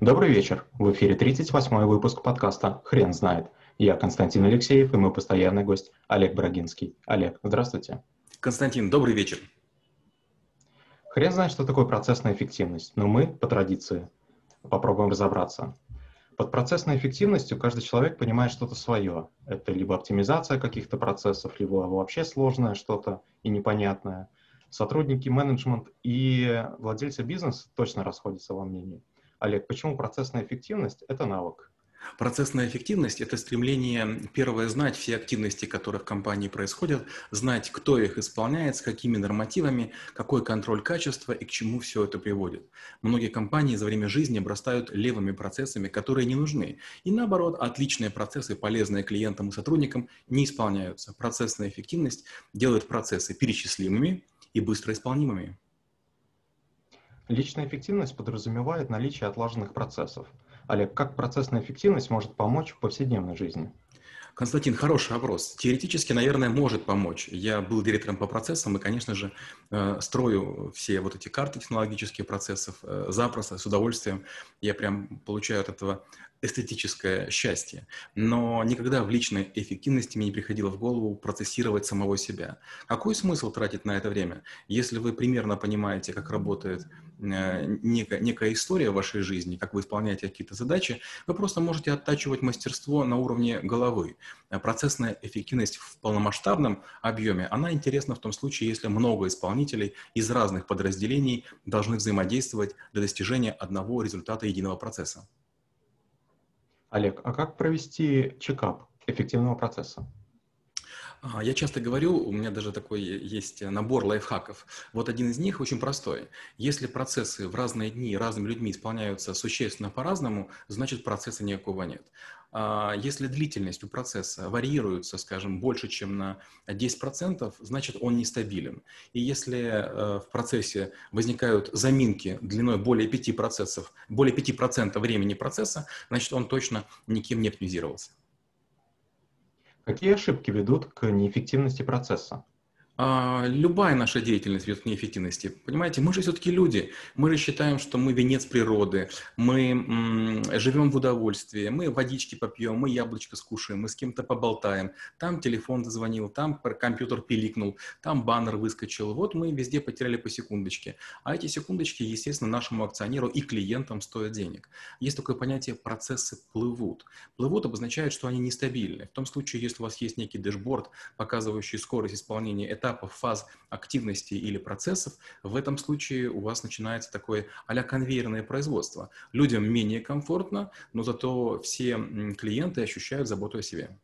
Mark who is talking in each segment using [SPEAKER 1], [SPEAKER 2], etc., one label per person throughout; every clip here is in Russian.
[SPEAKER 1] Добрый вечер. В эфире 38-й выпуск подкаста «Хрен знает». Я Константин Алексеев и мой постоянный гость Олег Брагинский. Олег, здравствуйте.
[SPEAKER 2] Константин, добрый вечер.
[SPEAKER 1] Хрен знает, что такое процессная эффективность, но мы, по традиции, попробуем разобраться. Под процессной эффективностью каждый человек понимает что-то свое. Это либо оптимизация каких-то процессов, либо вообще сложное что-то и непонятное. Сотрудники, менеджмент и владельцы бизнеса точно расходятся во мнении. Олег, почему процессная эффективность – это навык?
[SPEAKER 2] Процессная эффективность – это стремление, первое, знать все активности, которые в компании происходят, знать, кто их исполняет, с какими нормативами, какой контроль качества и к чему все это приводит. Многие компании за время жизни обрастают левыми процессами, которые не нужны. И наоборот, отличные процессы, полезные клиентам и сотрудникам, не исполняются. Процессная эффективность делает процессы перечислимыми и быстро исполнимыми.
[SPEAKER 1] Личная эффективность подразумевает наличие отлаженных процессов. Олег, как процессная эффективность может помочь в повседневной жизни?
[SPEAKER 2] Константин, хороший вопрос. Теоретически, наверное, может помочь. Я был директором по процессам и, конечно же, э, строю все вот эти карты технологических процессов э, запросто, с удовольствием. Я прям получаю от этого эстетическое счастье, но никогда в личной эффективности мне не приходило в голову процессировать самого себя. Какой смысл тратить на это время? Если вы примерно понимаете, как работает э, некая, некая история в вашей жизни, как вы исполняете какие-то задачи, вы просто можете оттачивать мастерство на уровне головы. Процессная эффективность в полномасштабном объеме, она интересна в том случае, если много исполнителей из разных подразделений должны взаимодействовать для достижения одного результата единого процесса.
[SPEAKER 1] Олег, а как провести чекап эффективного процесса?
[SPEAKER 2] Я часто говорю, у меня даже такой есть набор лайфхаков. Вот один из них очень простой. Если процессы в разные дни разными людьми исполняются существенно по-разному, значит процесса никакого нет. А, если длительность у процесса варьируется, скажем, больше, чем на 10%, значит он нестабилен. И если э, в процессе возникают заминки длиной более 5%, процессов, более 5% времени процесса, значит он точно никем не оптимизировался.
[SPEAKER 1] Какие ошибки ведут к неэффективности процесса?
[SPEAKER 2] А, любая наша деятельность ведет к неэффективности. Понимаете, мы же все-таки люди. Мы же считаем, что мы венец природы, мы м, живем в удовольствии, мы водички попьем, мы яблочко скушаем, мы с кем-то поболтаем. Там телефон зазвонил, там компьютер пиликнул, там баннер выскочил. Вот мы везде потеряли по секундочке. А эти секундочки, естественно, нашему акционеру и клиентам стоят денег. Есть такое понятие «процессы плывут». Плывут обозначает, что они нестабильны. В том случае, если у вас есть некий дэшборд, показывающий скорость исполнения этапа, этапов, фаз активности или процессов, в этом случае у вас начинается такое а конвейерное производство. Людям менее комфортно, но зато все клиенты ощущают заботу о себе.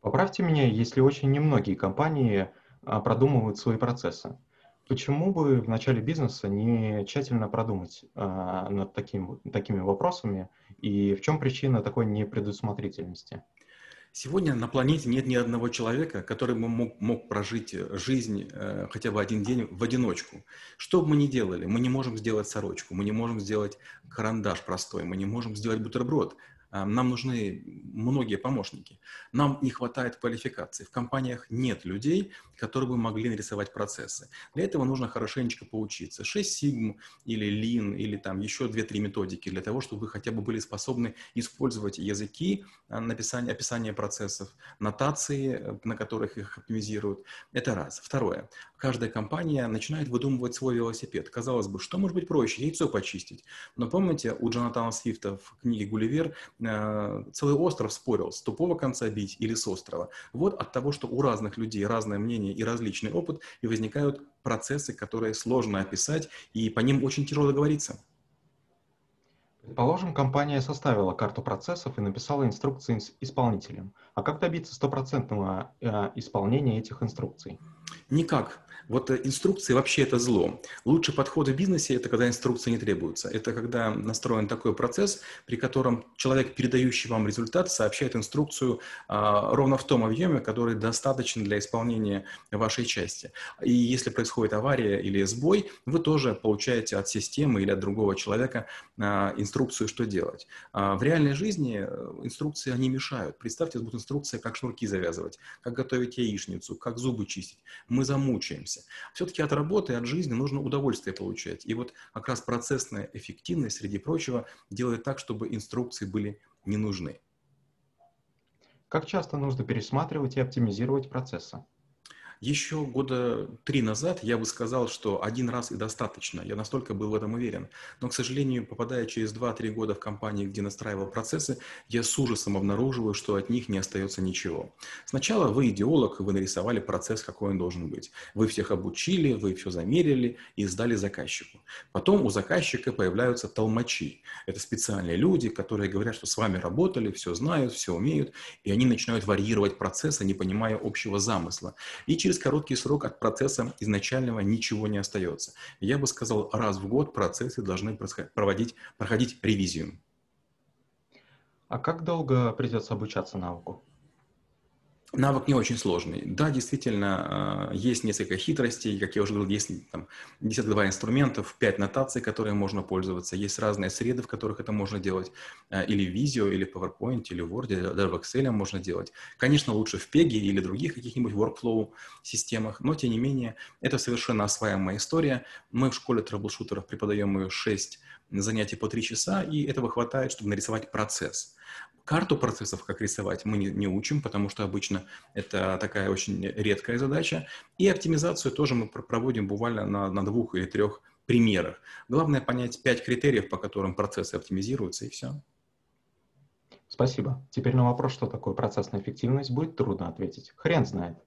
[SPEAKER 1] Поправьте меня, если очень немногие компании а, продумывают свои процессы. Почему бы в начале бизнеса не тщательно продумать а, над таким, такими вопросами и в чем причина такой непредусмотрительности?
[SPEAKER 2] Сегодня на планете нет ни одного человека, который бы мог, мог прожить э, жизнь э, хотя бы один день в одиночку. Что бы мы ни делали, мы не можем сделать сорочку, мы не можем сделать карандаш простой, мы не можем сделать бутерброд. А, нам нужны многие помощники. Нам не хватает квалификации. В компаниях нет людей, которые бы могли нарисовать процессы. Для этого нужно хорошенечко поучиться. 6 Sigma или Lean или там еще 2-3 методики для того, чтобы вы хотя бы были способны использовать языки а, написания, описания процессов, нотации, э, на которых их оптимизируют. Это раз. Второе. Каждая компания начинает выдумывать свой велосипед. Казалось бы, что может быть проще? Яйцо почистить. Но помните, у Джонатана Свифта в книге «Гулливер» целый остров спорил, с тупого конца бить или с острова. Вот от того, что у разных людей разное мнение и различный опыт, и возникают процессы, которые сложно описать, и по ним очень тяжело договориться.
[SPEAKER 1] Предположим, компания составила карту процессов и написала инструкции исполнителям. А как добиться стопроцентного э, исполнения этих инструкций?
[SPEAKER 2] Никак. Вот э, инструкции вообще это зло. Лучший подход в бизнесе – это когда инструкции не требуются. Это когда настроен такой процесс, при котором человек, передающий вам результат, сообщает инструкцию а, ровно в том объеме, который достаточно для исполнения вашей части. И если происходит авария или сбой, вы тоже получаете от системы или от другого человека а, инструкцию, что делать. А в реальной жизни э, инструкции, они мешают. Представьте, вот инструкция, как шнурки завязывать, как готовить яичницу, как зубы чистить. мы замучаемся. Все-таки от работы, от жизни нужно удовольствие получать. И вот как раз процессная эффективность, среди прочего, делает так, чтобы инструкции были не нужны.
[SPEAKER 1] Как часто нужно пересматривать и оптимизировать процессы?
[SPEAKER 2] Еще года три назад я бы сказал, что один раз и достаточно. Я настолько был в этом уверен. Но, к сожалению, попадая через 2-3 года в компании, где настраивал процессы, я с ужасом обнаруживаю, что от них не остается ничего. Сначала вы идеолог, вы нарисовали процесс, какой он должен быть. Вы всех обучили, вы все замерили и сдали заказчику. Потом у заказчика появляются толмачи. Это специальные люди, которые говорят, что с вами работали, все знают, все умеют, и они начинают варьировать процессы, не понимая общего замысла. И через через короткий срок от процесса изначального ничего не остается. Я бы сказал, раз в год процессы должны проводить, проходить ревизию.
[SPEAKER 1] А как долго придется обучаться навыку?
[SPEAKER 2] Навык не очень сложный. Да, действительно, э, есть несколько хитростей, как я уже говорил, есть там 52 инструментов, 5 нотаций, которые можно пользоваться, есть разные среды, в которых это можно делать, э, или в Visio, или в PowerPoint, или в Word, даже в Excel можно делать. Конечно, лучше в PEG или других каких-нибудь workflow системах, но тем не менее, это совершенно осваиваемая история. Мы в школе трэблшутеров преподаем ее 6 занятий по 3 часа, и этого хватает, чтобы нарисовать процесс. Карту процессов, как рисовать, мы не, не учим, потому что обычно это такая очень редкая задача. И оптимизацию тоже мы проводим буквально на, на двух или трех примерах. Главное понять пять критериев, по которым процессы оптимизируются, и все.
[SPEAKER 1] Спасибо. Теперь на вопрос, что такое процессная эффективность, будет трудно ответить. Хрен знает.